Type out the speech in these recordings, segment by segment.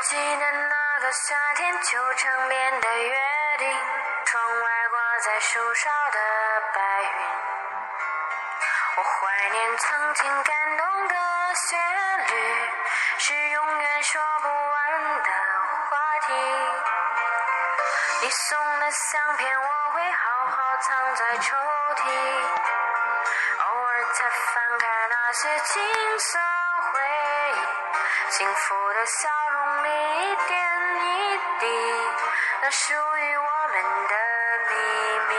记得那个夏天，球场边的约定，窗外挂在树梢的白云。我怀念曾经感动的旋律，是永远说不完的话题。你送的相片，我会好好藏在抽屉，偶尔再翻开那些青涩回忆，幸福的笑容地，那属于我们的秘密。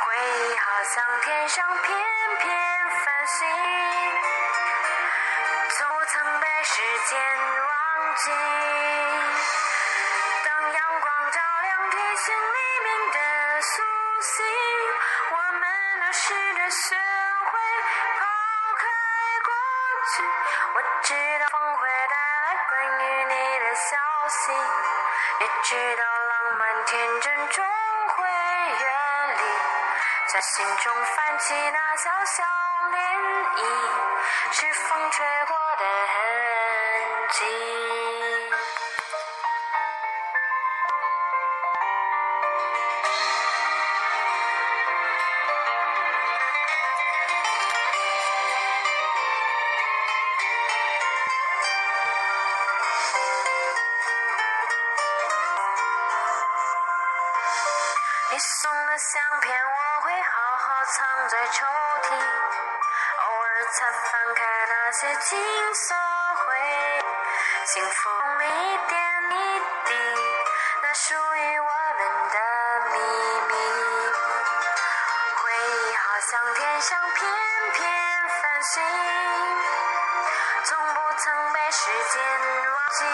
回忆好像天上片片繁星，从不曾被时间忘记。当阳光照亮提醒黎明的苏醒，我们都试着学会抛开过去。我知道风会带来关于你的消息心，也知道浪漫天真终会远离，在心中泛起那小小涟漪，是风吹过你送的相片，我会好好藏在抽屉，偶尔才翻开那些青涩回忆，幸福一点一滴，那属于我们的秘密。回忆好像天上片片繁星，从不曾被时间忘记。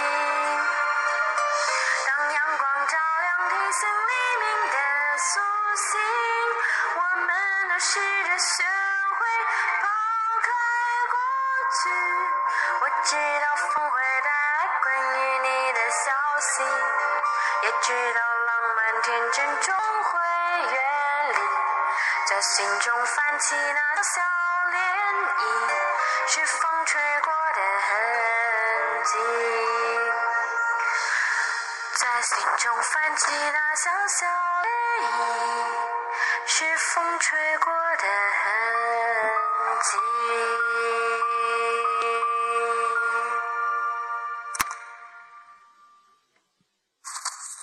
当阳光照亮提醒黎明的苏醒，我们都试着学会抛开过去。我知道风会带来关于你的消息，也知道浪漫天真终会远离，在心中泛起那小涟漪，是风吹过的痕迹。在心中泛起那小小，是风吹过的痕迹。